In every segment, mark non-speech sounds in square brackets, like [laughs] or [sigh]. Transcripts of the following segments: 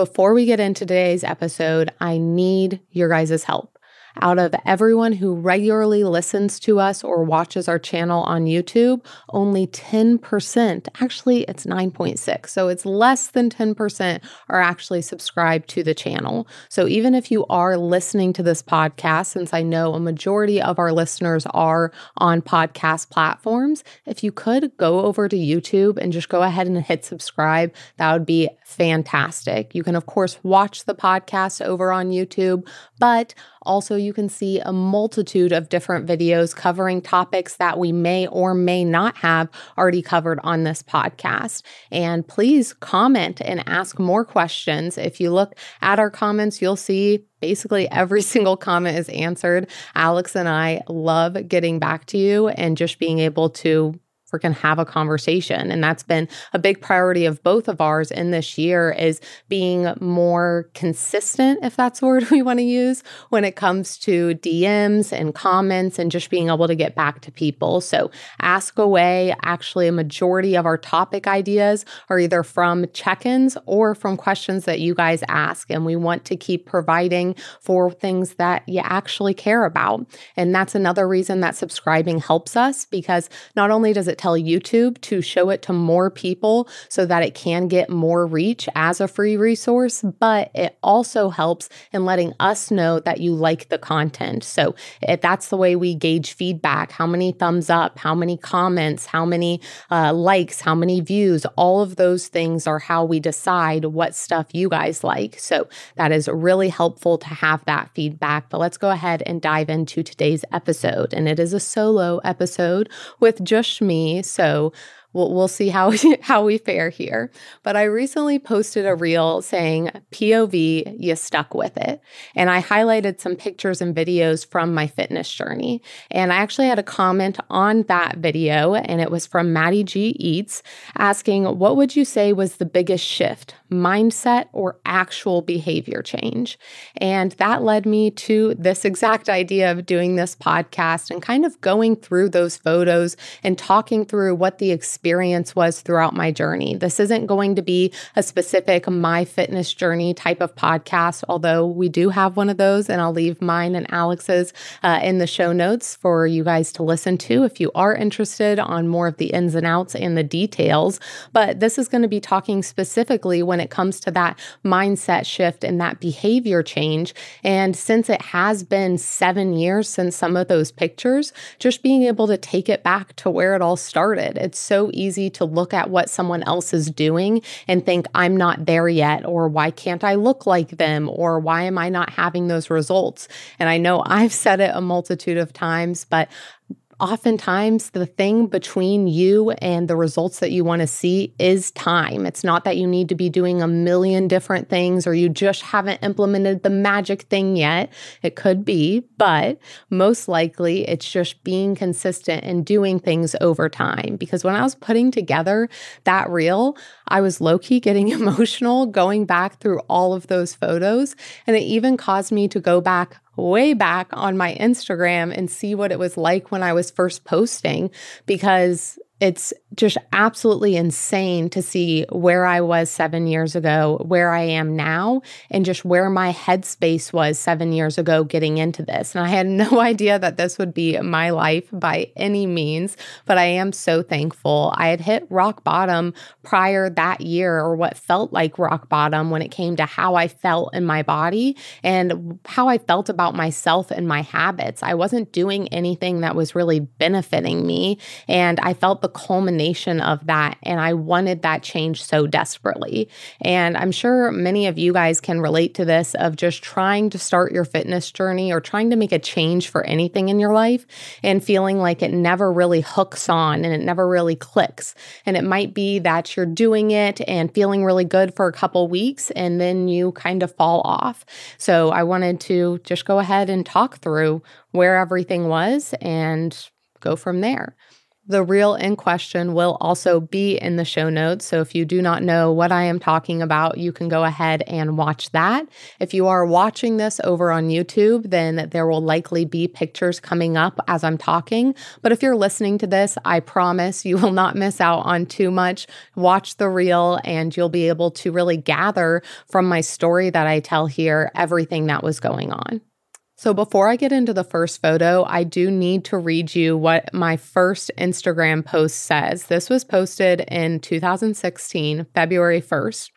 before we get into today's episode, I need your guys' help out of everyone who regularly listens to us or watches our channel on YouTube, only 10%, actually, it's 9.6. So it's less than 10% are actually subscribed to the channel. So even if you are listening to this podcast, since I know a majority of our listeners are on podcast platforms, if you could go over to YouTube and just go ahead and hit subscribe, that would be fantastic. You can, of course, watch the podcast over on YouTube, but also, you can see a multitude of different videos covering topics that we may or may not have already covered on this podcast. And please comment and ask more questions. If you look at our comments, you'll see basically every [laughs] single comment is answered. Alex and I love getting back to you and just being able to freaking have a conversation. And that's been a big priority of both of ours in this year is being more consistent if that's a word [laughs] we want to use when it comes to DMs and comments and just being able to get back to people. So ask away. Actually a majority of our topic ideas are either from check-ins or from questions that you guys ask. And we want to keep providing for things that you actually care about. And that's another reason that subscribing helps us because not only does it tell YouTube to show it to more people so that it can get more reach as a free resource, but it also helps in letting us know that you like the content. So if that's the way we gauge feedback how many thumbs up, how many comments, how many uh, likes, how many views, all of those things are how we decide what stuff you guys like. So that is really helpful to have that feedback. But let's go ahead and dive into today's episode. And it is a solo episode with just me so we'll, we'll see how [laughs] how we fare here. But I recently posted a reel saying POV, you stuck with it, and I highlighted some pictures and videos from my fitness journey. And I actually had a comment on that video, and it was from Maddie G Eats asking, "What would you say was the biggest shift, mindset or actual behavior change?" And that led me to this exact idea of doing this podcast and kind of going through those photos and talking through what the experience was throughout my journey. This isn't going to be a specific my fitness journey type of podcast, although we do have one of those, and I'll leave mine and Alex's uh, in the show notes for you guys to listen to if you are interested on more of the ins and outs and the details. But this is going to be talking specifically when it comes to that mindset shift and that behavior change. And since it has been seven years since some of those pictures, just being able to take it back to where it all started. It's so easy to look at what someone else is doing and think, I'm not there yet, or why can't I look like them, or why am I not having those results? And I know I've said it a multitude of times, but oftentimes the thing between you and the results that you want to see is time. It's not that you need to be doing a million different things or you just haven't implemented the magic thing yet. It could be, but most likely it's just being consistent and doing things over time. Because when I was putting together that reel, I was low key getting [laughs] emotional going back through all of those photos. And it even caused me to go back way back on my Instagram and see what it was like when I was first posting because it's just absolutely insane to see where I was seven years ago, where I am now, and just where my headspace was seven years ago getting into this. And I had [laughs] no idea that this would be my life by any means, but I am so thankful. I had hit rock bottom prior that year, or what felt like rock bottom when it came to how I felt in my body and how I felt about myself and my habits. I wasn't doing anything that was really benefiting me. And I felt the culmination of that. And I wanted that change so desperately. And I'm sure many of you guys can relate to this of just trying to start your fitness journey or trying to make a change for anything in your life and feeling like it never really hooks on and it never really clicks. And it might be that you're doing it and feeling really good for a couple weeks and then you kind of fall off. So I wanted to just go ahead and talk through where everything was and go from there. The reel in question will also be in the show notes. So if you do not know what I am talking about, you can go ahead and watch that. If you are watching this over on YouTube, then there will likely be pictures coming up as I'm talking. But if you're listening to this, I promise you [laughs] will not miss out on too much. Watch the reel and you'll be able to really gather from my story that I tell here everything that was going on. So, before I get into the first photo, I do need to read you what my first Instagram post says. This was posted in 2016, February 1st.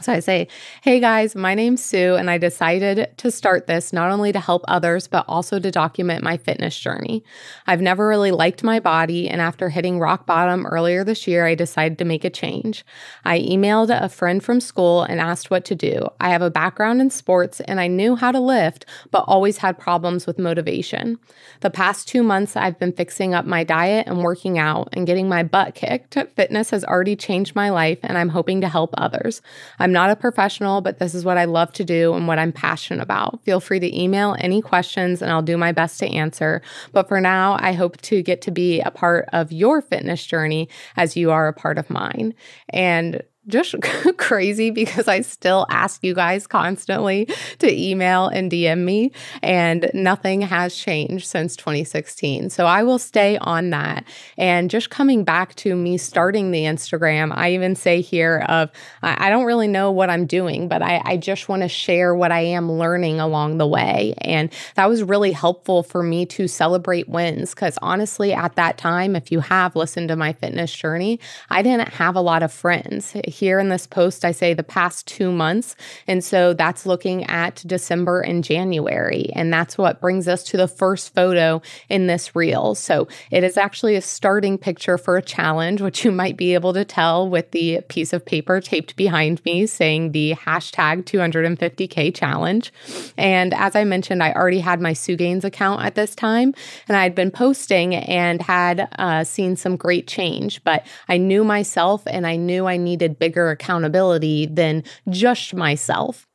So I say, Hey guys, my name's Sue, and I decided to start this not only to help others, but also to document my fitness journey. I've never really liked my body, and after hitting rock bottom earlier this year, I decided to make a change. I emailed a friend from school and asked what to do. I have a background in sports, and I knew how to lift, but always had problems with motivation. The past two months, I've been fixing up my diet and working out and getting my butt kicked. Fitness has already changed my life, and I'm hoping to help others. I'm not a professional, but this is what I love to do and what I'm passionate about. Feel free to email any questions and I'll do my best to answer. But for now, I hope to get to be a part of your fitness journey as you are a part of mine. And just [laughs] crazy because I still ask you guys constantly to email and DM me, and nothing has changed since 2016. So I will stay on that. And just coming back to me starting the Instagram, I even say here of I don't really know what I'm doing, but I, I just want to share what I am learning along the way. And that was really helpful for me to celebrate wins because honestly, at that time, if you have listened to my fitness journey, I didn't have a lot of friends here in this post, I say the past two months. And so that's looking at December and January. And that's what brings us to the first photo in this reel. So it is actually a starting picture for a challenge, which you might be able to tell with the piece of paper taped behind me saying the hashtag 250K challenge. And as I mentioned, I already had my Sue Gainz account at this time, and I had been posting and had uh, seen some great change. But I knew myself and I knew I needed bigger accountability than just myself.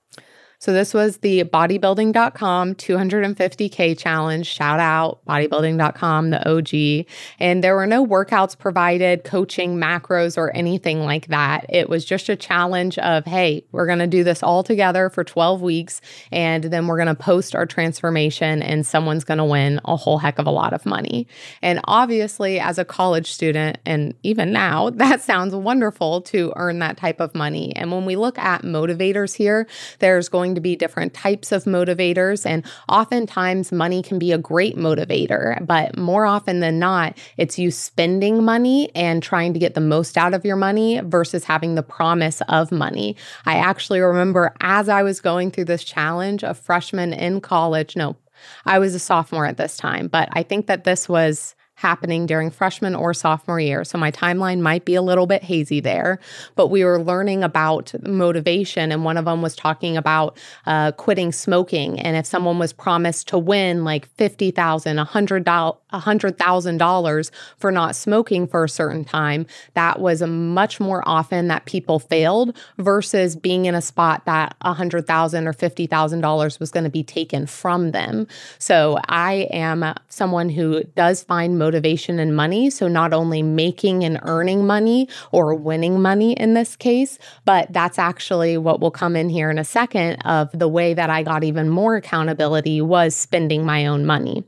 So this was the bodybuilding.com 250K challenge. Shout out bodybuilding.com, the OG. And there were no workouts provided, coaching, macros, or anything like that. It was just a challenge of, hey, we're going to do this all together for 12 weeks. And then we're going to post our transformation, and someone's going to win a whole heck of a lot of money. And obviously, as a college student, and even now, [laughs] that sounds wonderful to earn that type of money. And when we look at motivators here, there's going going to be different types of motivators. And oftentimes, money can be a great motivator, but more often than not, it's you spending money and trying to get the most out of your money versus having the promise of money. I actually remember as I was going through this challenge, a freshman in college, no, I was a sophomore at this time, but I think that this was happening during freshman or sophomore year. So my timeline might be a little bit hazy there, but we were learning about motivation. And one of them was talking about uh, quitting smoking. And if someone was promised to win like $50,000, $100,000 for not smoking for a certain time, that was much more often that people failed versus being in a spot that 100,000 or $50,000 was going to be taken from them. So I am someone who does find motivation and money. So, not only making and earning money or winning money in this case, but that's actually what will come in here in a second of the way that I got even more accountability was spending my own money.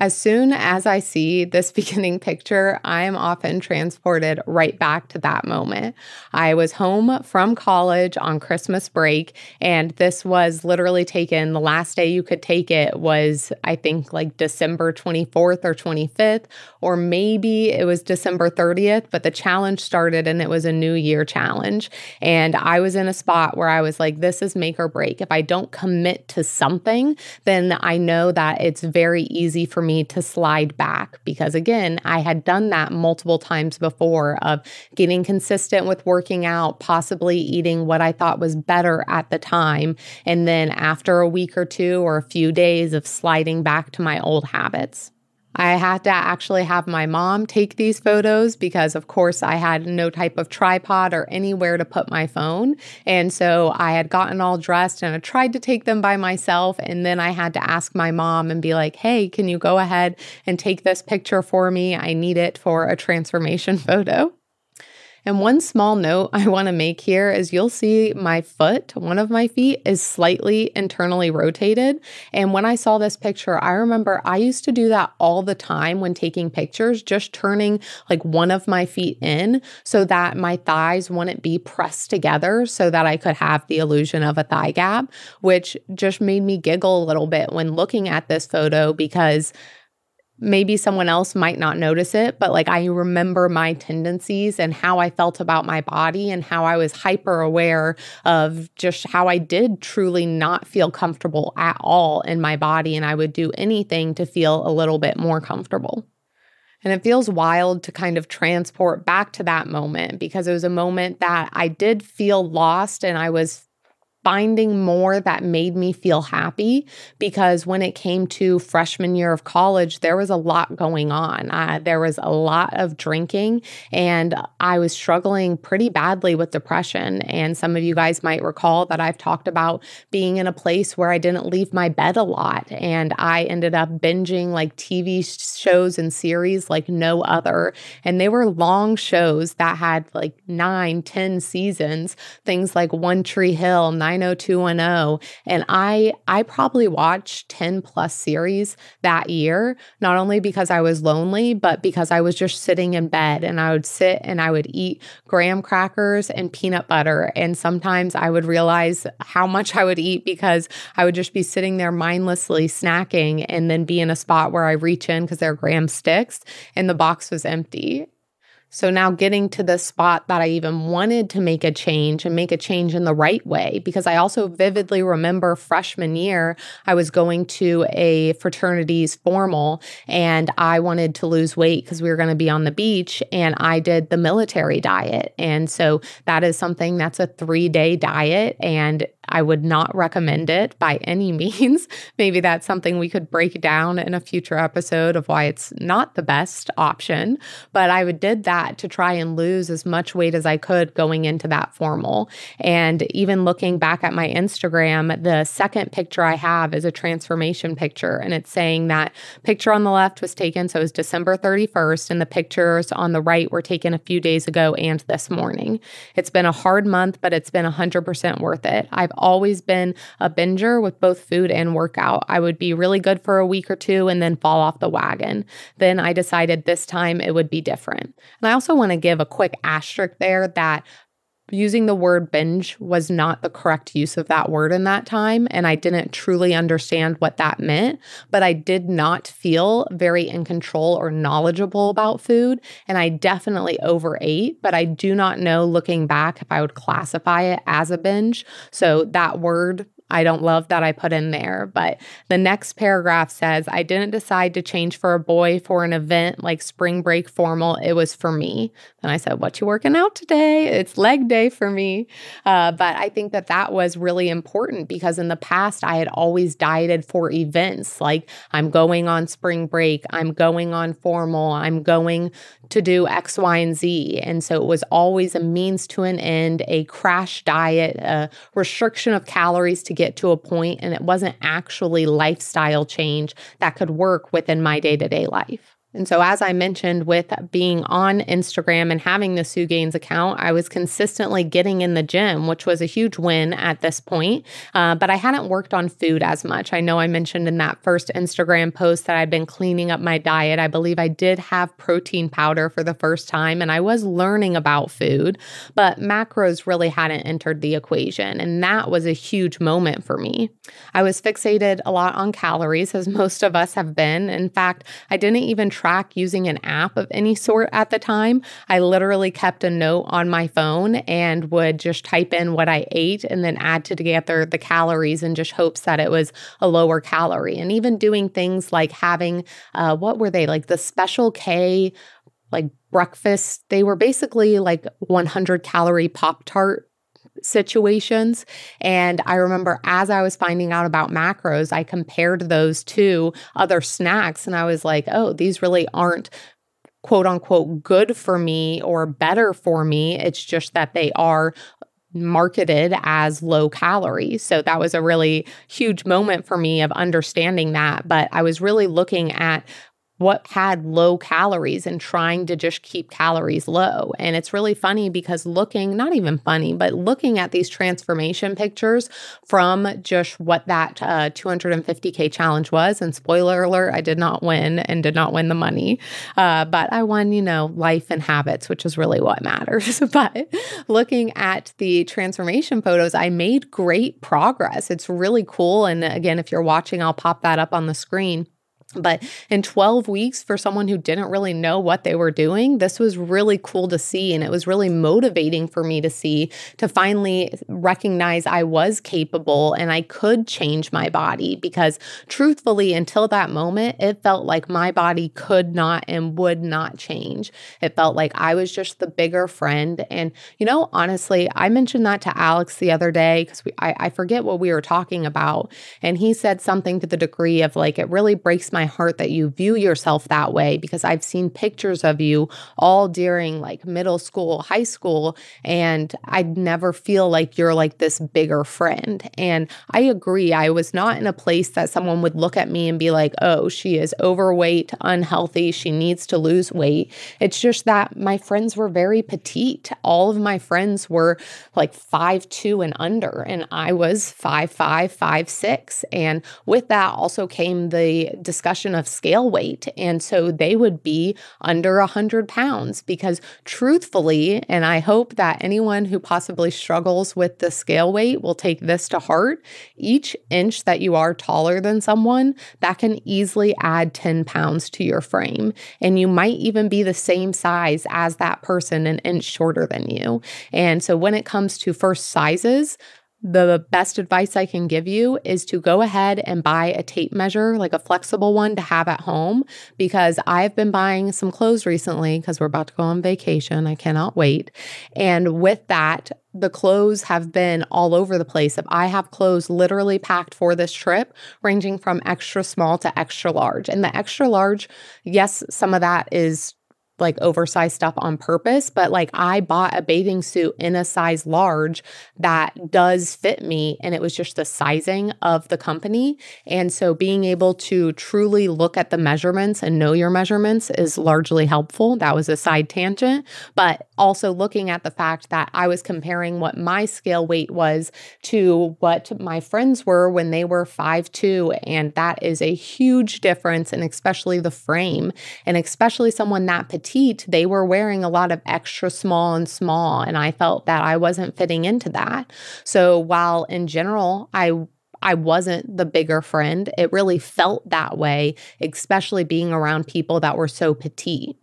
As soon as I see this [laughs] beginning picture, I am often transported right back to that moment. I was home from college on Christmas break, and this was literally taken. The last day you could take it was, I think, like December 24th or 25th, or maybe it was December 30th, but the challenge started and it was a new year challenge. And I was in a spot where I was like, this is make or break. If I don't commit to something, then I know that it's very easy for me to slide back because again, I had done that multiple times before of getting consistent with working out, possibly eating what I thought was better at the time, and then after a week or two or a few days of sliding back to my old habits. I had to actually have my mom take these photos because, of course, I had no type of tripod or anywhere to put my phone. And so I had gotten all dressed and I tried to take them by myself. And then I had to ask my mom and be like, hey, can you go ahead and take this picture for me? I need it for a transformation [laughs] photo. And one small note I want to make here is you'll see my foot, one of my feet, is slightly internally rotated. And when I saw this picture, I remember I used to do that all the time when taking pictures, just turning like one of my feet in so that my thighs wouldn't be pressed together so that I could have the illusion of a thigh gap, which just made me giggle a little bit when looking at this photo because maybe someone else might not notice it, but like I remember my tendencies and how I felt about my body and how I was hyper aware of just how I did truly not feel comfortable at all in my body. And I would do anything to feel a little bit more comfortable. And it feels wild to kind of transport back to that moment because it was a moment that I did feel lost and I was finding more that made me feel happy because when it came to freshman year of college, there was a lot going on. Uh, there was a lot of drinking, and I was struggling pretty badly with depression. And some of you guys might recall that I've talked about being in a place where I didn't leave my bed a lot, and I ended up binging like TV shows and series like no other. And they were long shows that had like nine, ten seasons, things like One Tree Hill, 90210 and I I probably watched 10 plus series that year not only because I was lonely but because I was just sitting in bed and I would sit and I would eat graham crackers and peanut butter. And sometimes I would realize how much I would eat because I would just be sitting there mindlessly snacking and then be in a spot where I reach in because they're graham sticks and the box was empty so now getting to the spot that I even wanted to make a change and make a change in the right way, because I also vividly remember freshman year, I was going to a fraternity's formal and I wanted to lose weight because we were going to be on the beach and I did the military diet. And so that is something that's a three day diet and I would not recommend it by any [laughs] means. Maybe that's something we could break down in a future episode of why it's not the best option. But I did that to try and lose as much weight as I could going into that formal. And even looking back at my Instagram, the second picture I have is a transformation picture. And it's saying that picture on the left was taken, so it was December 31st, and the pictures on the right were taken a few days ago and this morning. It's been a hard month, but it's been 100% worth it. I've always been a binger with both food and workout. I would be really good for a week or two and then fall off the wagon. Then I decided this time it would be different. And I also want to give a quick asterisk there that using the word binge was not the correct use of that word in that time. And I didn't truly understand what that meant, but I did not feel very in control or knowledgeable about food. And I definitely overate, but I do not know looking back if I would classify it as a binge. So that word I don't love that I put in there. But the next paragraph says, I didn't decide to change for a boy for an event like spring break formal. It was for me. And I said, What you working out today? It's leg day for me. Uh, but I think that that was really important because in the past, I had always dieted for events like I'm going on spring break, I'm going on formal, I'm going to do X, Y, and Z. And so it was always a means to an end, a crash diet, a restriction of calories to get to a point, and it wasn't actually lifestyle change that could work within my day to day life. And so, as I mentioned, with being on Instagram and having the Sue Gainz account, I was consistently getting in the gym, which was a huge win at this point. Uh, but I hadn't worked on food as much. I know I mentioned in that first Instagram post that I'd been cleaning up my diet. I believe I did have protein powder for the first time, and I was learning about food, but macros really hadn't entered the equation. And that was a huge moment for me. I was fixated a lot on calories, as [laughs] most of us have been. In fact, I didn't even track using an app of any sort at the time. I literally kept a note on my phone and would just type in what I ate and then add together the calories in just hopes that it was a lower calorie. And even doing things like having, uh, what were they, like the Special K, like breakfast, they were basically like 100 calorie Pop Tart situations. And I remember as I was finding out about macros, I compared those to other snacks and I was like, oh, these really aren't quote unquote good for me or better for me. It's just that they are marketed as low calorie. So that was a really huge moment for me of understanding that. But I was really looking at what had low calories and trying to just keep calories low. And it's really funny because looking, not even funny, but looking at these transformation pictures from just what that uh, 250K challenge was. And spoiler alert, I did not win and did not win the money. Uh, but I won, you know, life and habits, which is really what matters. [laughs] but looking at the transformation photos, I made great progress. It's really cool. And again, if you're watching, I'll pop that up on the screen. But in 12 weeks, for someone who didn't really know what they were doing, this was really cool to see. And it was really motivating for me to see to finally recognize I was capable and I could change my body. Because truthfully, until that moment, it felt like my body could not and would not change. It felt like I was just the bigger friend. And, you know, honestly, I mentioned that to Alex the other day because I, I forget what we were talking about. And he said something to the degree of like, it really breaks my my heart that you view yourself that way because I've seen pictures of you all during like middle school, high school, and I'd never feel like you're like this bigger friend. And I agree. I was not in a place that someone would look at me and be like, oh, she is overweight, unhealthy, she needs to lose weight. It's just that my friends were very petite. All of my friends were like five two and under, and I was five five, five six. And with that also came the discussion discussion of scale weight. And so they would be under 100 pounds because, truthfully, and I hope that anyone who possibly struggles with the scale weight will take this to heart each inch that you are taller than someone, that can easily add 10 pounds to your frame. And you might even be the same size as that person, an inch shorter than you. And so when it comes to first sizes, the best advice I can give you is to go ahead and buy a tape measure, like a flexible one to have at home, because I've been buying some clothes recently because we're about to go on vacation. I cannot wait. And with that, the clothes have been all over the place. I have clothes literally packed for this trip, ranging from extra small to extra large. And the extra large, yes, some of that is like oversized stuff on purpose, but like I bought a bathing suit in a size large that does fit me. And it was just the sizing of the company. And so being able to truly look at the measurements and know your measurements is largely helpful. That was a side tangent, but also looking at the fact that I was comparing what my scale weight was to what my friends were when they were five two, And that is a huge difference, and especially the frame, and especially someone that petite petite, they were wearing a lot of extra small and small. And I felt that I wasn't fitting into that. So while in general, I I wasn't the bigger friend. It really felt that way, especially being around people that were so petite.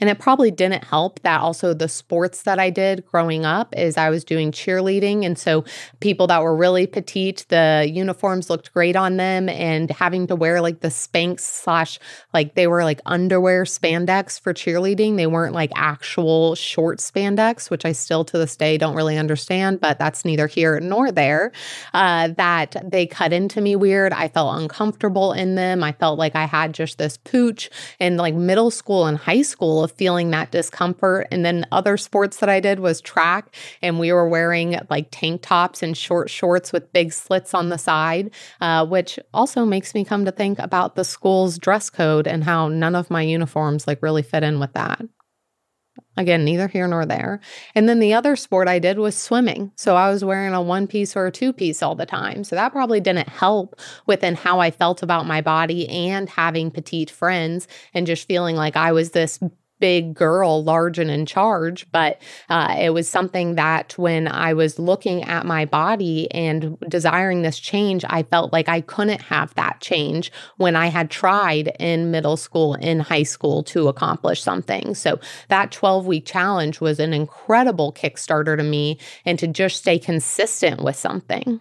And it probably didn't help that also the sports that I did growing up is I was doing cheerleading. And so people that were really petite, the uniforms looked great on them and having to wear like the Spanx slash like they were like underwear spandex for cheerleading. They weren't like actual short spandex, which I still to this day don't really understand, but that's neither here nor there. Uh, that they cut into me weird. I felt uncomfortable in them. I felt like I had just this pooch in like middle school and high school school of feeling that discomfort. And then other sports that I did was track, and we were wearing like tank tops and short shorts with big slits on the side, uh, which also makes me come to think about the school's dress code and how none of my uniforms like really fit in with that. Again, neither here nor there. And then the other sport I did was swimming. So I was wearing a one piece or a two piece all the time. So that probably didn't help within how I felt about my body and having petite friends and just feeling like I was this big girl, large and in charge, but uh, it was something that when I was looking at my body and desiring this change, I felt like I couldn't have that change when I had tried in middle school, in high school to accomplish something. So that 12 week challenge was an incredible Kickstarter to me and to just stay consistent with something.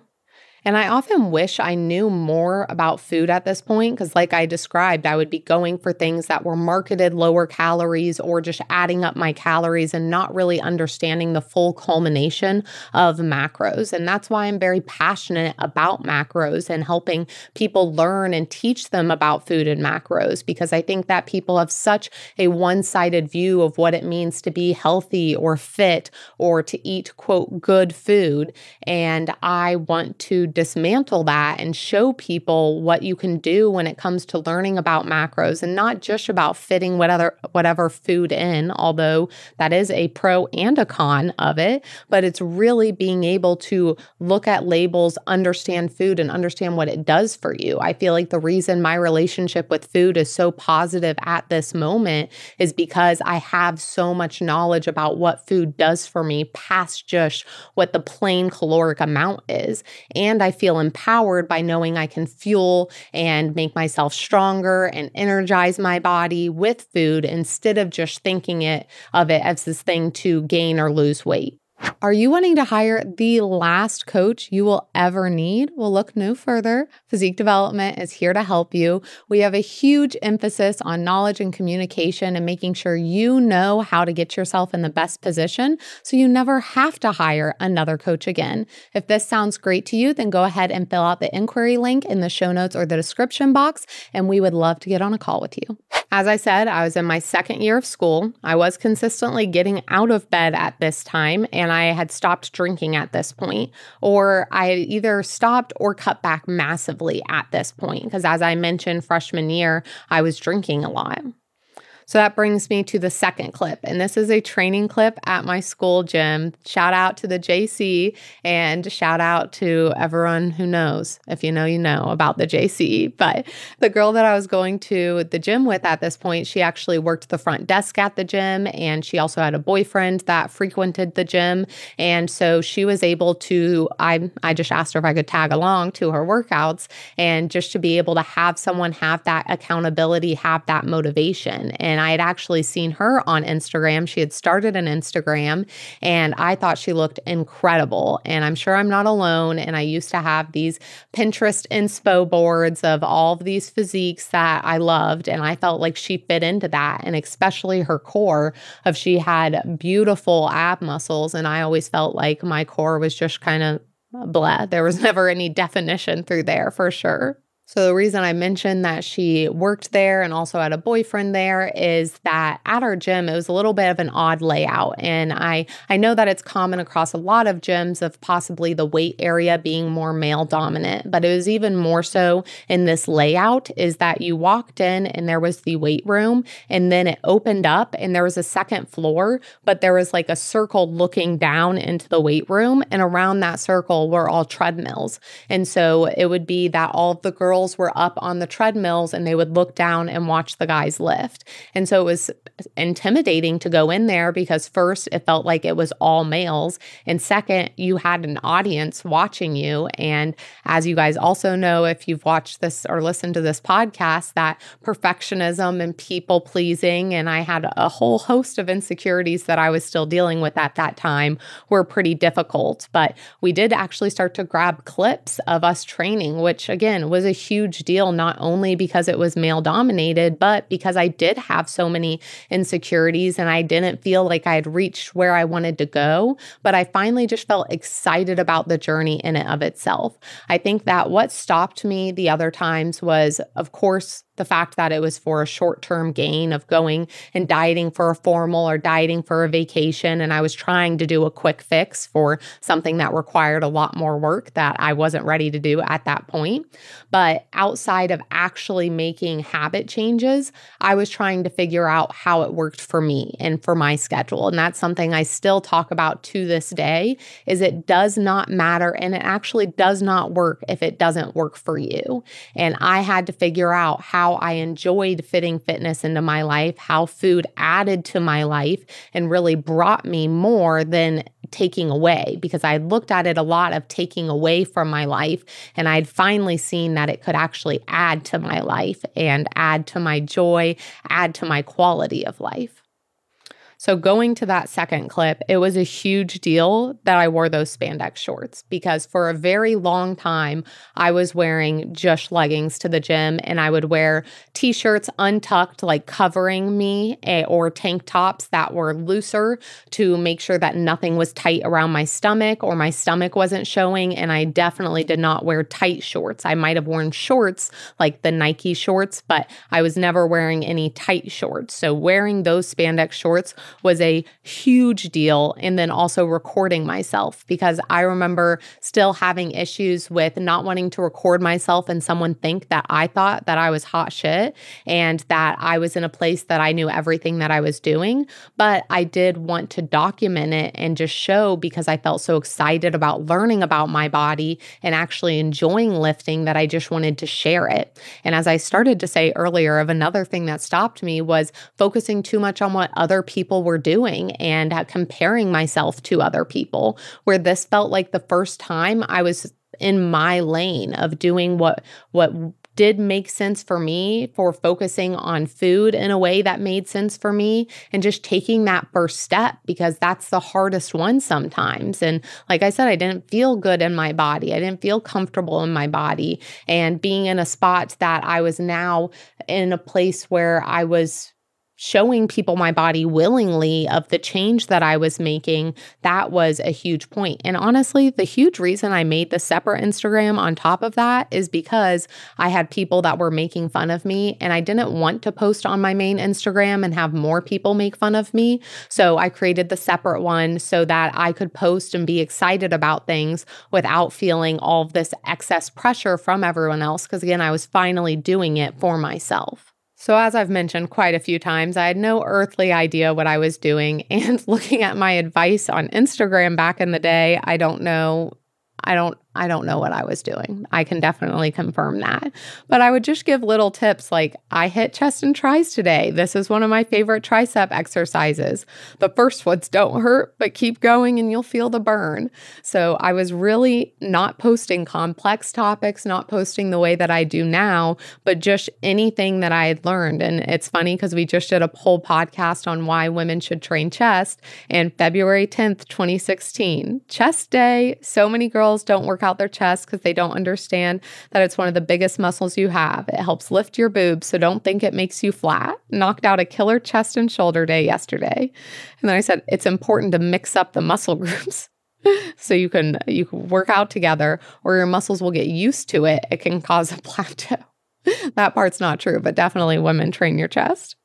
And I often wish I knew more about food at this point because, like I described, I would be going for things that were marketed lower calories or just adding up my calories and not really understanding the full culmination of macros. And that's why I'm very passionate about macros and helping people learn and teach them about food and macros because I think that people have such a one sided view of what it means to be healthy or fit or to eat, quote, good food. And I want to dismantle that and show people what you can do when it comes to learning about macros and not just about fitting whatever whatever food in, although that is a pro and a con of it, but it's really being able to look at labels, understand food and understand what it does for you. I feel like the reason my relationship with food is so positive at this moment is because I have so much knowledge about what food does for me past just what the plain caloric amount is. And I feel empowered by knowing I can fuel and make myself stronger and energize my body with food instead of just thinking it of it as this thing to gain or lose weight. Are you wanting to hire the last coach you will ever need? Well, look no further. Physique Development is here to help you. We have a huge emphasis on knowledge and communication and making sure you know how to get yourself in the best position so you never have to hire another coach again. If this sounds great to you, then go ahead and fill out the inquiry link in the show notes or the description box, and we would love to get on a call with you. As I said, I was in my second year of school. I was consistently getting out of bed at this time, and I had stopped drinking at this point, or I had either stopped or cut back massively at this point. Because as I mentioned, freshman year, I was drinking a lot. So that brings me to the second clip. And this is a training clip at my school gym. Shout out to the JC and shout out to everyone who knows. If you know, you know about the JC. But the girl that I was going to the gym with at this point, she actually worked the front desk at the gym and she also had a boyfriend that frequented the gym. And so she was able to, I, I just asked her if I could tag along to her workouts and just to be able to have someone have that accountability, have that motivation. And and I had actually seen her on Instagram. She had started an Instagram and I thought she looked incredible. And I'm sure I'm not alone. And I used to have these Pinterest inspo boards of all of these physiques that I loved. And I felt like she fit into that. And especially her core of she had beautiful ab muscles. And I always felt like my core was just kind of blah. There was [laughs] never any definition through there for sure. So, the reason I mentioned that she worked there and also had a boyfriend there is that at our gym, it was a little bit of an odd layout. And I, I know that it's common across a lot of gyms of possibly the weight area being more male dominant, but it was even more so in this layout is that you walked in and there was the weight room and then it opened up and there was a second floor, but there was like a circle looking down into the weight room. And around that circle were all treadmills. And so it would be that all of the girls girls were up on the treadmills and they would look down and watch the guys lift. And so it was intimidating to go in there because first it felt like it was all males. And second, you had an audience watching you. And as you guys also know, if you've watched this or listened to this podcast, that perfectionism and people pleasing, and I had a whole host of insecurities that I was still dealing with at that time were pretty difficult. But we did actually start to grab clips of us training, which again was a huge deal, not only because it was male dominated, but because I did have so many insecurities and I didn't feel like I had reached where I wanted to go. But I finally just felt excited about the journey in and of itself. I think that what stopped me the other times was, of course, the fact that it was for a short term gain of going and dieting for a formal or dieting for a vacation. And I was trying to do a quick fix for something that required a lot more work that I wasn't ready to do at that point. But outside of actually making habit changes, I was trying to figure out how it worked for me and for my schedule. And that's something I still talk about to this day is it does not matter and it actually does not work if it doesn't work for you. And I had to figure out how how I enjoyed fitting fitness into my life, how food added to my life and really brought me more than taking away because I looked at it a lot of taking away from my life. And I'd finally seen that it could actually add to my life and add to my joy, add to my quality of life. So, going to that second clip, it was a huge deal that I wore those spandex shorts because for a very long time, I was wearing just leggings to the gym and I would wear t shirts untucked, like covering me, eh, or tank tops that were looser to make sure that nothing was tight around my stomach or my stomach wasn't showing. And I definitely did not wear tight shorts. I might have worn shorts like the Nike shorts, but I was never wearing any tight shorts. So, wearing those spandex shorts was a huge deal. And then also recording myself because I remember still having issues with not wanting to record myself and someone think that I thought that I was hot shit and that I was in a place that I knew everything that I was doing. But I did want to document it and just show because I felt so excited about learning about my body and actually enjoying lifting that I just wanted to share it. And as I started to say earlier, of another thing that stopped me was focusing too much on what other people were doing and comparing myself to other people, where this felt like the first time I was in my lane of doing what what did make sense for me for focusing on food in a way that made sense for me and just taking that first step because that's the hardest one sometimes. And like I said, I didn't feel good in my body. I didn't feel comfortable in my body. And being in a spot that I was now in a place where I was showing people my body willingly of the change that I was making, that was a huge point. And honestly, the huge reason I made the separate Instagram on top of that is because I had people that were making fun of me and I didn't want to post on my main Instagram and have more people make fun of me. So I created the separate one so that I could post and be excited about things without feeling all of this excess pressure from everyone else. Because again, I was finally doing it for myself. So, as I've mentioned quite a few times, I had no earthly idea what I was doing. [laughs] And looking at my advice on Instagram back in the day, I don't know. I don't I don't know what I was doing. I can definitely confirm that. But I would just give little tips like I hit chest and tris today. This is one of my favorite tricep exercises. The first ones don't hurt, but keep going and you'll feel the burn. So I was really not posting complex topics, not posting the way that I do now, but just anything that I had learned. And it's funny because we just did a whole podcast on why women should train chest and February 10th, 2016, chest day. So many girls don't work out their chest because they don't understand that it's one of the biggest muscles you have. It helps lift your boobs, so don't think it makes you flat. Knocked out a killer chest and shoulder day yesterday. And then I said it's important to mix up the muscle [laughs] groups. so you can you can work out together or your muscles will get used to it. It can cause a [laughs] plateau. that part's not true, but definitely women train your chest.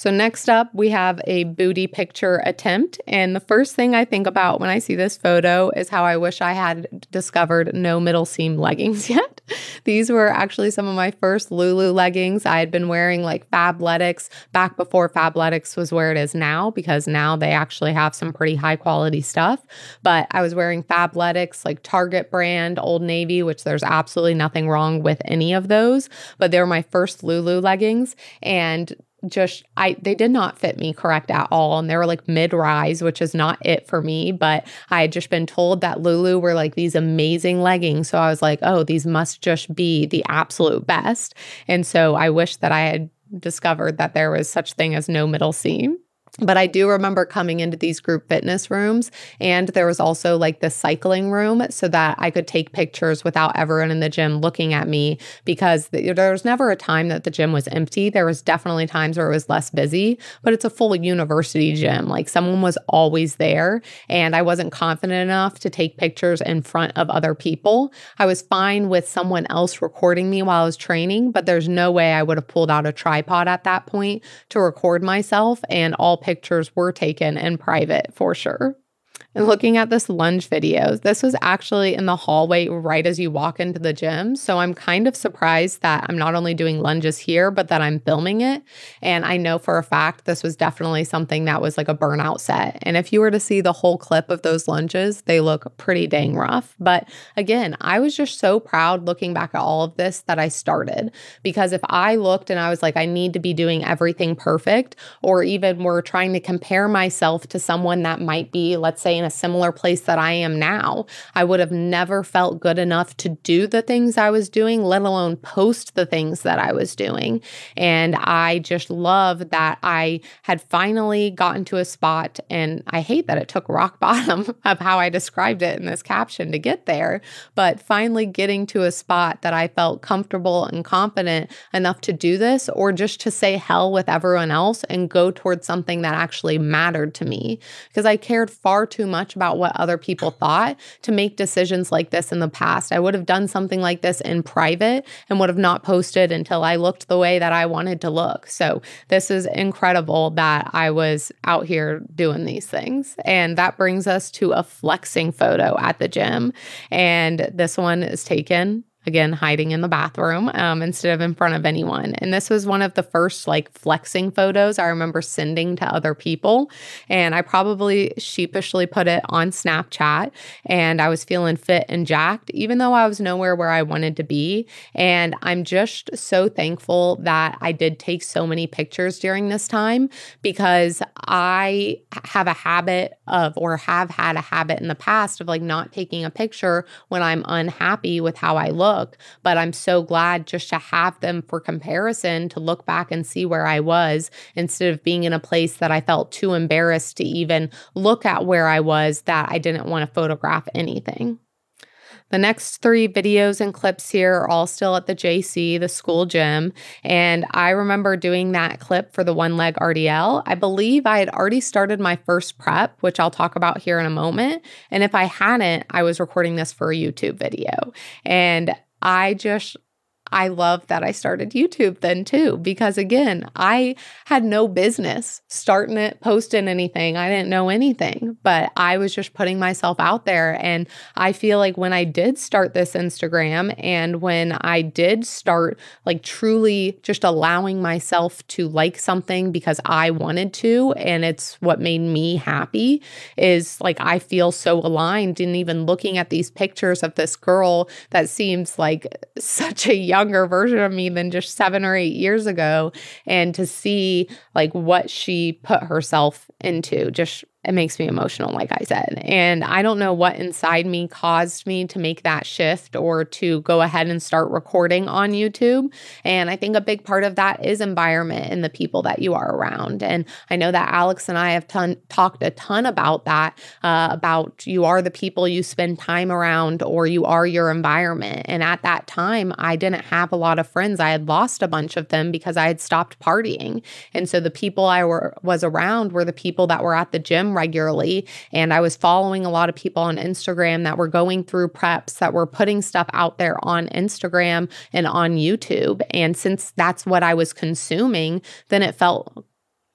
So, next up, we have a booty picture attempt. And the first thing I think about when I see this photo is how I wish I had discovered no middle seam leggings [laughs] yet. These were actually some of my first Lulu leggings. I had been wearing like Fabletics back before Fabletics was where it is now, because now they actually have some pretty high quality stuff. But I was wearing Fabletics, like Target brand, Old Navy, which there's absolutely nothing wrong with any of those. But they were my first Lulu leggings. And just I they did not fit me correct at all. And they were like mid rise which is not it for me. But I had just been told that Lulu were like these amazing leggings. So I was like oh these must just be the absolute best. And so I wish that I had discovered that there was such thing as no middle seam but I do remember coming into these group fitness rooms, and there was also like the cycling room so that I could take pictures without everyone in the gym looking at me because there was never a time that the gym was empty. There was definitely times where it was less busy, but it's a full university gym. Like someone was always there, and I wasn't confident enough to take pictures in front of other people. I was fine with someone else recording me while I was training, but there's no way I would have pulled out a tripod at that point to record myself and all pictures were taken in private for sure. And looking at this lunge video, this was actually in the hallway right as you walk into the gym. So I'm kind of surprised that I'm not only doing lunges here, but that I'm filming it. And I know for a fact this was definitely something that was like a burnout set. And if you were to see the whole clip of those lunges, they look pretty dang rough. But again, I was just so proud looking back at all of this that I started. Because if I looked and I was like, I need to be doing everything perfect, or even were trying to compare myself to someone that might be, let's say, in a similar place that I am now. I would have never felt good enough to do the things I was doing, let alone post the things that I was doing. And I just love that I had finally gotten to a spot, and I hate that it took rock [laughs] bottom of how I described it in this caption to get there, but finally getting to a spot that I felt comfortable and confident enough to do this or just to say hell with everyone else and go towards something that actually mattered to me because I cared far too much about what other people thought to make decisions like this in the past. I would have done something like this in private and would have not posted until I looked the way that I wanted to look. So, this is incredible that I was out here doing these things. And that brings us to a flexing photo at the gym. And this one is taken again hiding in the bathroom um, instead of in front of anyone. And this was one of the first like flexing photos i remember sending to other people. And i probably sheepishly put it on snapchat and i was feeling fit and jacked even though i was nowhere where i wanted to be. And i'm just so thankful that i did take so many pictures during this time because i have a habit of or have had a habit in the past of like not taking a picture when i'm unhappy with how i look but I'm so glad just to have them for comparison to look back and see where I was instead of being in a place that I felt too embarrassed to even look at where I was that I didn't want to photograph anything. The next three videos and clips here are all still at the JC, the school gym. And I remember doing that clip for the one leg RDL. I believe I had already started my first prep, which I'll talk about here in a moment. And if I hadn't, I was recording this for a YouTube video. And I just I love that I started YouTube then too, because again, I had no business starting it, posting anything. I didn't know anything, but I was just putting myself out there. And I feel like when I did start this Instagram and when I did start like truly just allowing myself to like something because I wanted to, and it's what made me happy, is like I feel so aligned. And even looking at these pictures of this girl that seems like such a young younger version of me than just seven or eight years ago. And to see like what she put herself into just it makes me emotional, like I said. And I don't know what inside me caused me to make that shift or to go ahead and start recording on YouTube. And I think a big part of that is environment and the people that you are around. And I know that Alex and I have ton- talked a ton about that uh, about you are the people you spend time around or you are your environment. And at that time, I didn't have a lot of friends. I had lost a bunch of them because I had stopped partying. And so the people I were, was around were the people that were at the gym regularly. And I was following a lot of people on Instagram that were going through preps, that were putting stuff out there on Instagram and on YouTube. And since that's what I was consuming, then it felt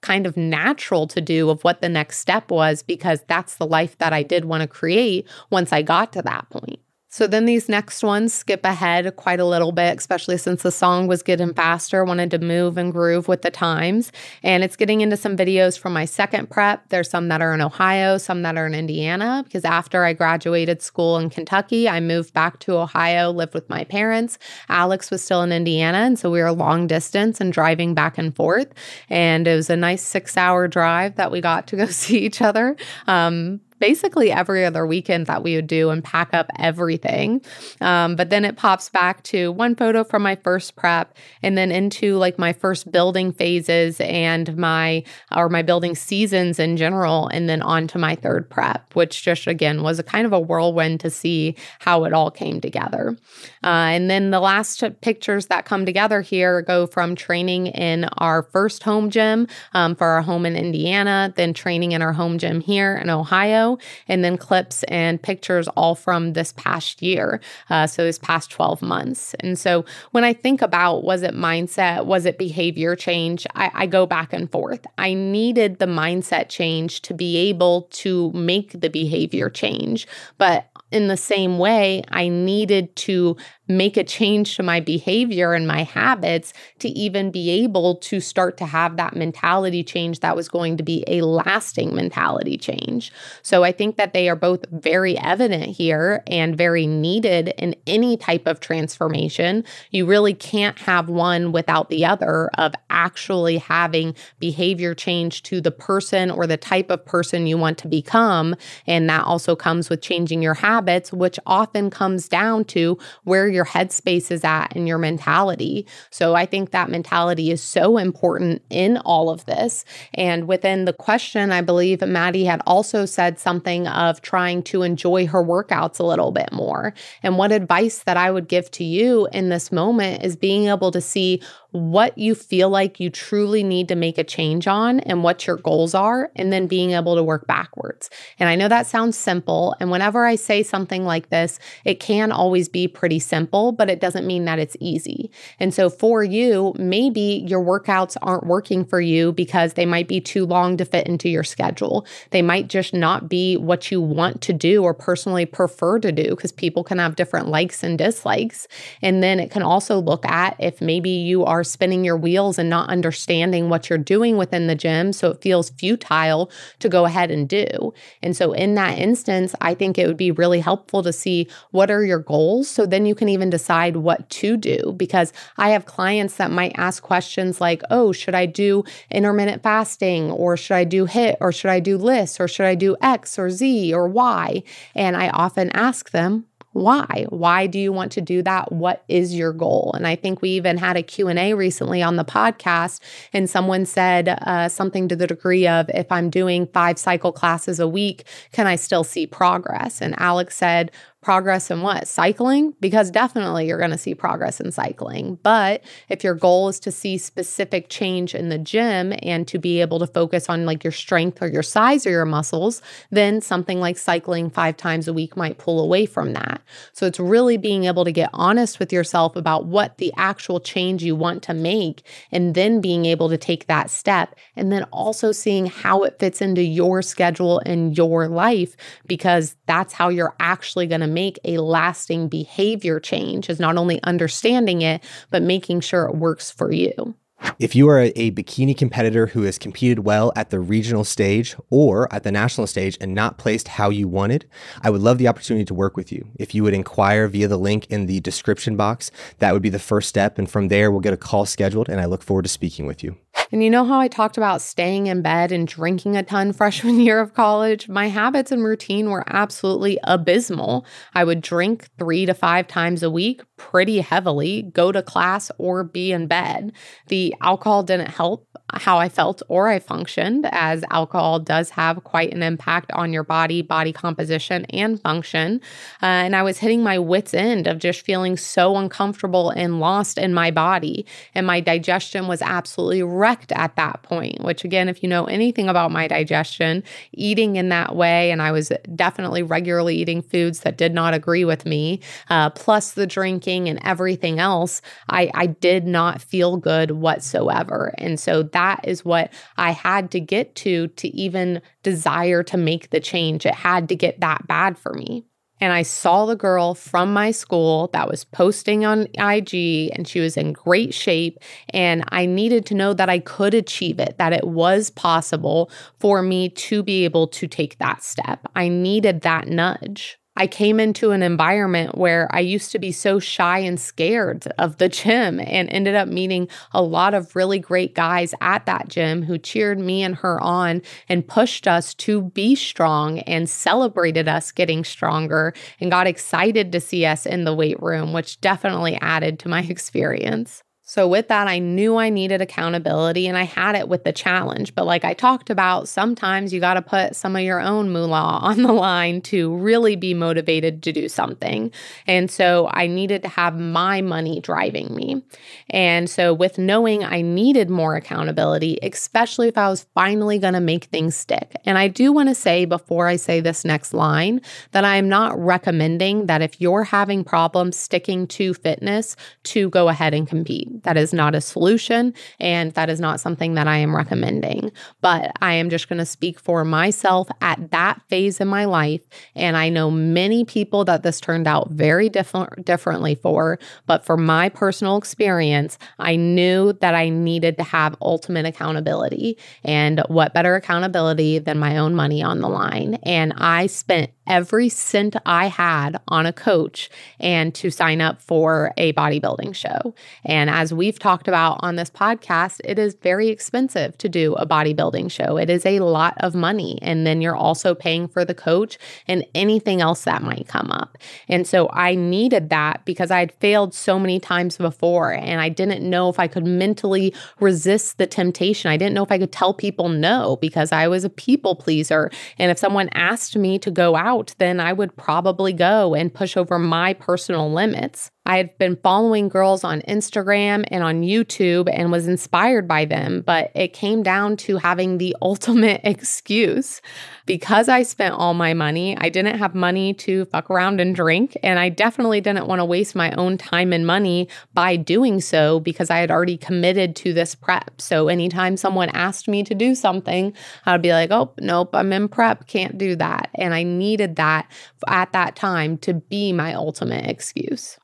kind of natural to do of what the next step was because that's the life that I did want to create once I got to that point. So then these next ones skip ahead quite a little bit, especially since the song was getting faster, wanted to move and groove with the times. And it's getting into some videos from my second prep. There's some that are in Ohio, some that are in Indiana, because after I graduated school in Kentucky, I moved back to Ohio, lived with my parents. Alex was still in Indiana. And so we were long distance and driving back and forth. And it was a nice six hour drive that we got to go [laughs] see each other. Um, basically every other weekend that we would do and pack up everything. Um, but then it pops back to one photo from my first prep and then into like my first building phases and my or my building seasons in general and then on to my third prep which just again was a kind of a whirlwind to see how it all came together uh, and then the last pictures that come together here go from training in our first home gym um, for our home in indiana then training in our home gym here in ohio and then clips and pictures all from this past year. Uh, so, this past 12 months. And so, when I think about was it mindset, was it behavior change, I, I go back and forth. I needed the mindset change to be able to make the behavior change. But in the same way, I needed to make a change to my behavior and my habits to even be able to start to have that mentality change that was going to be a lasting mentality change. So I think that they are both very evident here and very needed in any type of transformation. You really can't have one without the other of actually having behavior change to the person or the type of person you want to become. And that also comes with changing your habits, which often comes down to where your headspace is at and your mentality. So I think that mentality is so important in all of this. And within the question, I believe Maddie had also said something of trying to enjoy her workouts a little bit more. And what advice that I would give to you in this moment is being able to see what you feel like you truly need to make a change on and what your goals are, and then being able to work backwards. And I know that sounds simple. And whenever I say something like this, it can always be pretty simple, but it doesn't mean that it's easy. And so for you, maybe your workouts aren't working for you because they might be too long to fit into your schedule. They might just not be what you want to do or personally prefer to do because people can have different likes and dislikes. And then it can also look at if maybe you are spinning your wheels and not understanding what you're doing within the gym. So it feels futile to go ahead and do. And so, in that instance, I think it would be really helpful to see what are your goals. So then you can even decide what to do. Because I have clients that might ask questions like, oh, should I do intermittent fasting or should I do HIIT or should I do LISS or should I do X or Z or Y? And I often ask them, why? Why do you want to do that? What is your goal? And i think we even had a q&a recently on the podcast and someone said uh, something to the degree of if i'm doing five cycle classes a week can i still see progress? And alex said progress in what? Cycling? Because definitely you're going to see progress in cycling. But if your goal is to see specific change in the gym and to be able to focus on like your strength or your size or your muscles, then something like cycling five times a week might pull away from that. So it's really being able to get honest with yourself about what the actual change you want to make and then being able to take that step and then also seeing how it fits into your schedule and your life because that's how you're actually going to make a lasting behavior change is not only understanding it, but making sure it works for you. If you are a bikini competitor who has competed well at the regional stage or at the national stage and not placed how you wanted, I would love the opportunity to work with you. If you would inquire via the link in the description box, that would be the first step. And from there, we'll get a call scheduled, and I look forward to speaking with you. And you know how I talked about staying in bed and drinking a ton [laughs] freshman year of college? My habits and routine were absolutely abysmal. I would drink three to five times a week pretty heavily, go to class, or be in bed. The alcohol didn't help how I felt or I functioned, as alcohol does have quite an impact on your body, body composition, and function. Uh, and I was hitting my wits' end of just feeling so uncomfortable and lost in my body. And my digestion was absolutely wrecked at that point, which, again, if you know anything about my digestion, eating in that way, and I was definitely regularly eating foods that did not agree with me, uh, plus the drinking and everything else, I, I did not feel good whatsoever. And so that is what I had to get to to even desire to make the change. It had to get that bad for me. And I saw the girl from my school that was posting on IG and she was in great shape. And I needed to know that I could achieve it, that it was possible for me to be able to take that step. I needed that nudge. I came into an environment where I used to be so shy and scared of the gym and ended up meeting a lot of really great guys at that gym who cheered me and her on and pushed us to be strong and celebrated us getting stronger and got excited to see us in the weight room, which definitely added to my [laughs] experience. So, with that, I knew I needed accountability and I had it with the challenge. But, like I talked about, sometimes you got to put some of your own moolah [laughs] on the line to really be motivated to do something. And so, I needed to have my money driving me. And so, with knowing I needed more accountability, especially if I was finally going to make things stick. And I do want to say before I say this next line that I am not recommending that if you're having problems sticking to fitness, to go ahead and compete That is not a solution. And that is not something that I am recommending. But I am just going to speak for myself at that phase in my life. And I know many people that this turned out very different, differently for. But for my personal experience, I knew that I needed to have ultimate accountability. And what better accountability than my own money on the line? And I spent every cent I had on a coach and to sign up for a bodybuilding show. And as we've talked about on this podcast, it is very expensive to do a bodybuilding show. It is a lot of money. And then you're also paying for the coach and anything else that might come up. And so I needed that because I had failed so many times before and I didn't know if I could mentally resist the temptation. I didn't know if I could tell people no because I was a people pleaser. And if someone asked me to go out, then I would probably go and push over my personal limits. I had been following girls on Instagram and on YouTube and was inspired by them, but it came down to having the [laughs] ultimate excuse. Because I spent all my money, I didn't have money to fuck around and drink, and I definitely didn't want to waste my own time and money by doing so because I had already committed to this prep. So anytime someone asked me to do something, I'd be like, oh, nope, I'm in prep, can't do that. And I needed that at that time to be my ultimate excuse.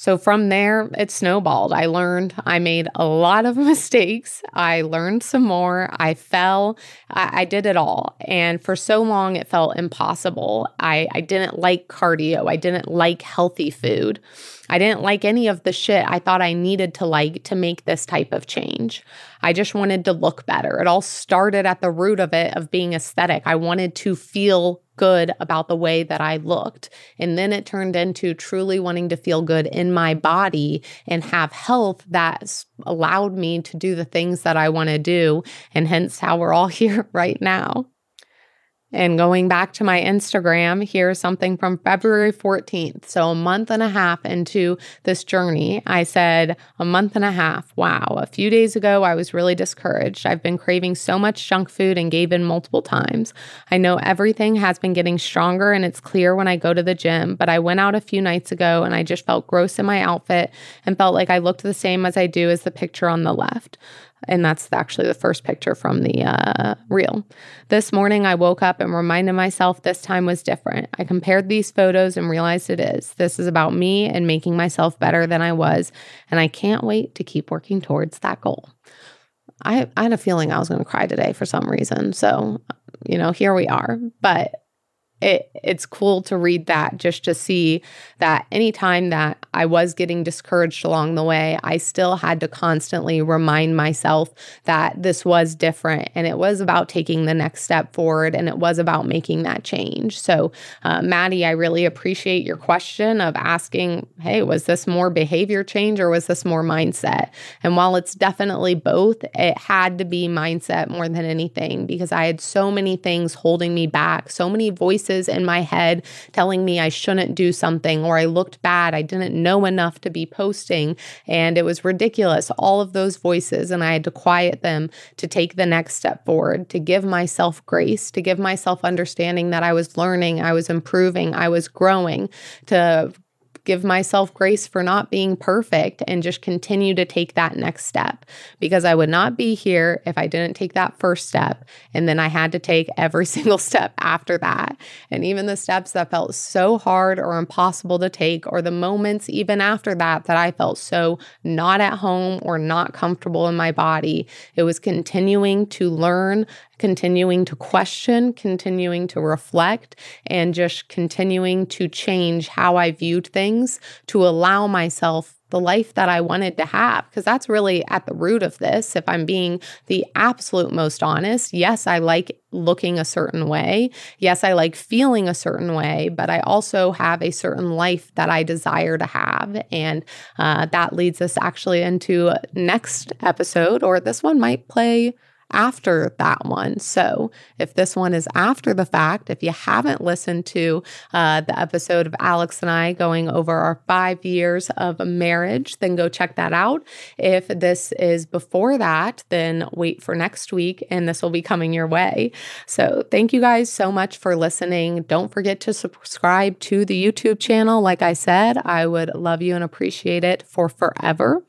So from there, it snowballed. I learned, I made a lot of [laughs] mistakes. I learned some more. I fell. I, I, did it all. And for so long, it felt impossible. I, I didn't like cardio. I didn't like healthy food. I didn't like any of the shit I thought I needed to like to make this type of change. I just wanted to look better. It all started at the root of it of being aesthetic. I wanted to feel good about the way that I looked. And then it turned into truly wanting to feel good in my body and have health that allowed me to do the things that I want to do. And hence how we're all [laughs] here right now. And going back to my Instagram, here's something from February 14th. So, a month and a half into this journey, I said, a month and a half. Wow. A few days ago, I was really discouraged. I've been craving so much junk food and gave in multiple times. I know everything has been getting stronger and it's clear when I go to the gym, but I went out a few nights ago and I just felt gross in my outfit and felt like I looked the same as I do as the picture on the left. And that's actually the first picture from the uh, reel. This morning, I woke up and reminded myself this time was different. I compared these photos and realized it is. This is about me and making myself better than I was. And I can't wait to keep working towards that goal. I, I had a feeling I was going to cry today for some reason. So, you know, here we are. But it it's cool to read that just to see that anytime that I was getting discouraged along the way, I still had to constantly remind myself that this was different and it was about taking the next step forward and it was about making that change. So, uh, Maddie, I really appreciate your question of asking, hey, was this more behavior change or was this more mindset? And while it's definitely both, it had to be mindset more than anything because I had so many things holding me back, so many voices voices in my head telling me I shouldn't do something or I looked bad. I didn't know enough to be posting and it was ridiculous. All of those voices, and I had to quiet them to take the next step forward, to give myself grace, to give myself understanding that I was learning, I was improving, I was growing, to give myself grace for not being perfect and just continue to take that next step because I would not be here if I didn't take that first step. And then I had to take every [laughs] single step after that. And even the steps that felt so hard or impossible to take, or the moments even after that that I felt so not at home or not comfortable in my body, it was continuing to learn continuing to question, continuing to reflect, and just continuing to change how I viewed things to allow myself the life that I wanted to have. Because that's really at the root of this. If I'm being the absolute most honest, yes, I like looking a certain way. Yes, I like feeling a certain way, but I also have a certain life that I desire to have. And uh, that leads us actually into next episode, or this one might play after that one. So, if this one is after the fact, if you haven't listened to uh, the episode of Alex and I going over our five years of marriage, then go check that out. If this is before that, then wait for next week and this will be coming your way. So, thank you guys so much for listening. Don't forget to subscribe to the YouTube channel. Like I said, I would love you and appreciate it for forever.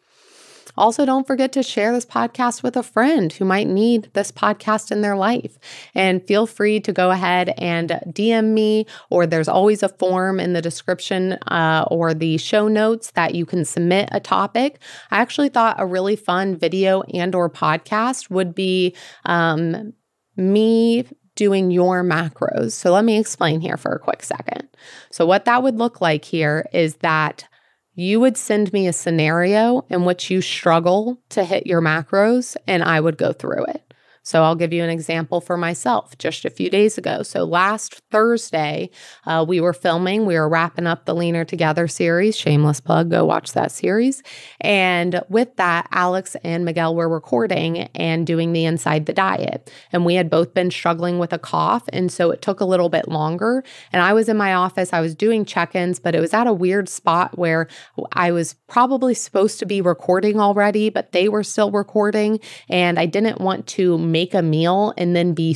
Also, don't forget to share this podcast with a friend who might need this podcast in their life. And feel free to go ahead and DM me, or there's always a form in the description uh, or the show notes that you can submit a topic. I actually thought a really fun video and or podcast would be um, me doing your macros. So let me explain here for a quick second. So what that would look like here is that you would send me a scenario in which you struggle to hit your macros and I would go through it. So I'll give you an example for myself just a few days ago. So last Thursday, uh, we were filming, we were wrapping up the Leaner Together series. Shameless plug, go watch that series. And with that, Alex and Miguel were recording and doing the Inside the Diet. And we had both been struggling with a cough. And so it took a little bit longer. And I was in my office, I was doing check ins, but it was at a weird spot where I was probably supposed to be recording already, but they were still recording. And I didn't want to make a meal and then be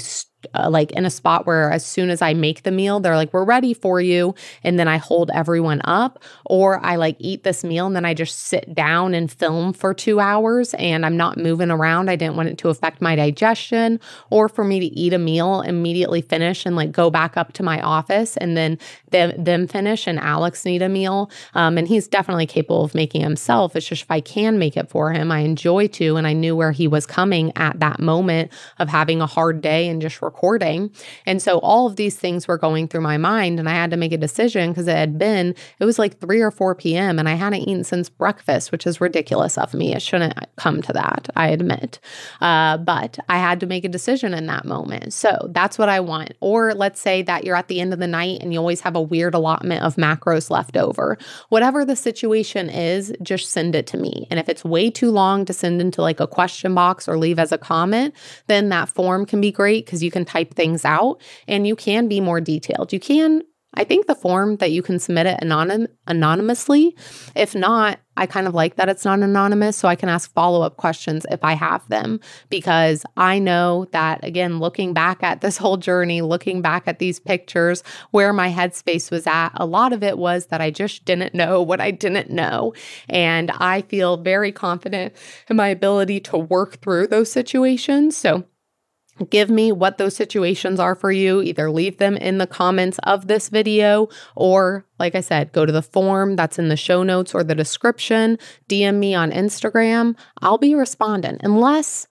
uh, like in a spot where as soon as I make the meal, they're like, we're ready for you. And then I hold everyone up, or I like eat this meal and then I just sit down and film for two hours and I'm not moving around. I didn't want it to affect my digestion or for me to eat a meal, immediately finish and like go back up to my office and then them, them finish and Alex need a meal. Um, and he's definitely capable of making himself. It's just if I can make it for him, I enjoy to. And I knew where he was coming at that moment of having a hard day and just recording. And so all of these things were going through my mind, and I had to make a decision because it had been, it was like 3 or 4 p.m., and I hadn't eaten since breakfast, which is ridiculous of me. It shouldn't come to that, I admit. Uh, but I had to make a decision in that moment. So that's what I want. Or let's say that you're at the end of the night and you always have a weird allotment of macros left over. Whatever the situation is, just send it to me. And if it's way too long to send into like a question box or leave as a comment, then that form can be great because you can type things out and you can be more detailed. You can I think the form that you can submit it anonym, anonymously. If not, I kind of like that it's not anonymous, so I can ask follow up questions if I have them because I know that, again, looking back at this whole journey, looking back at these pictures, where my headspace was at, a lot of it was that I just didn't know what I didn't know. And I feel very confident in my ability to work through those situations. So, Give me what those situations are for you. Either leave them in the comments of this video, or like I said, go to the form that's in the show notes or the description. DM me on Instagram. I'll be responding unless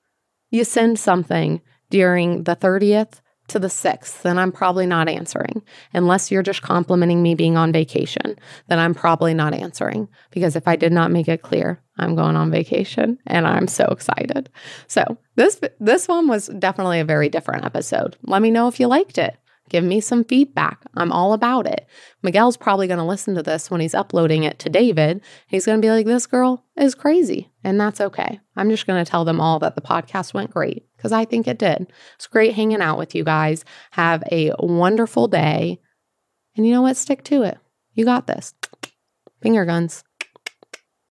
you send something during the 30th to the 6th, then I'm probably not answering. Unless you're just complimenting me being on vacation, then I'm probably not answering. Because if I did not make it clear, I'm going on vacation and I'm so excited. So this this one was definitely a very different episode. Let me know if you liked it. Give me some feedback. I'm all about it. Miguel's probably going to listen to this when he's uploading it to David. He's going to be like, this girl is crazy. And that's okay. I'm just going to tell them all that the podcast went great because I think it did. It's great hanging out with you guys. Have a wonderful day. And you know what? Stick to it. You got this. Finger guns.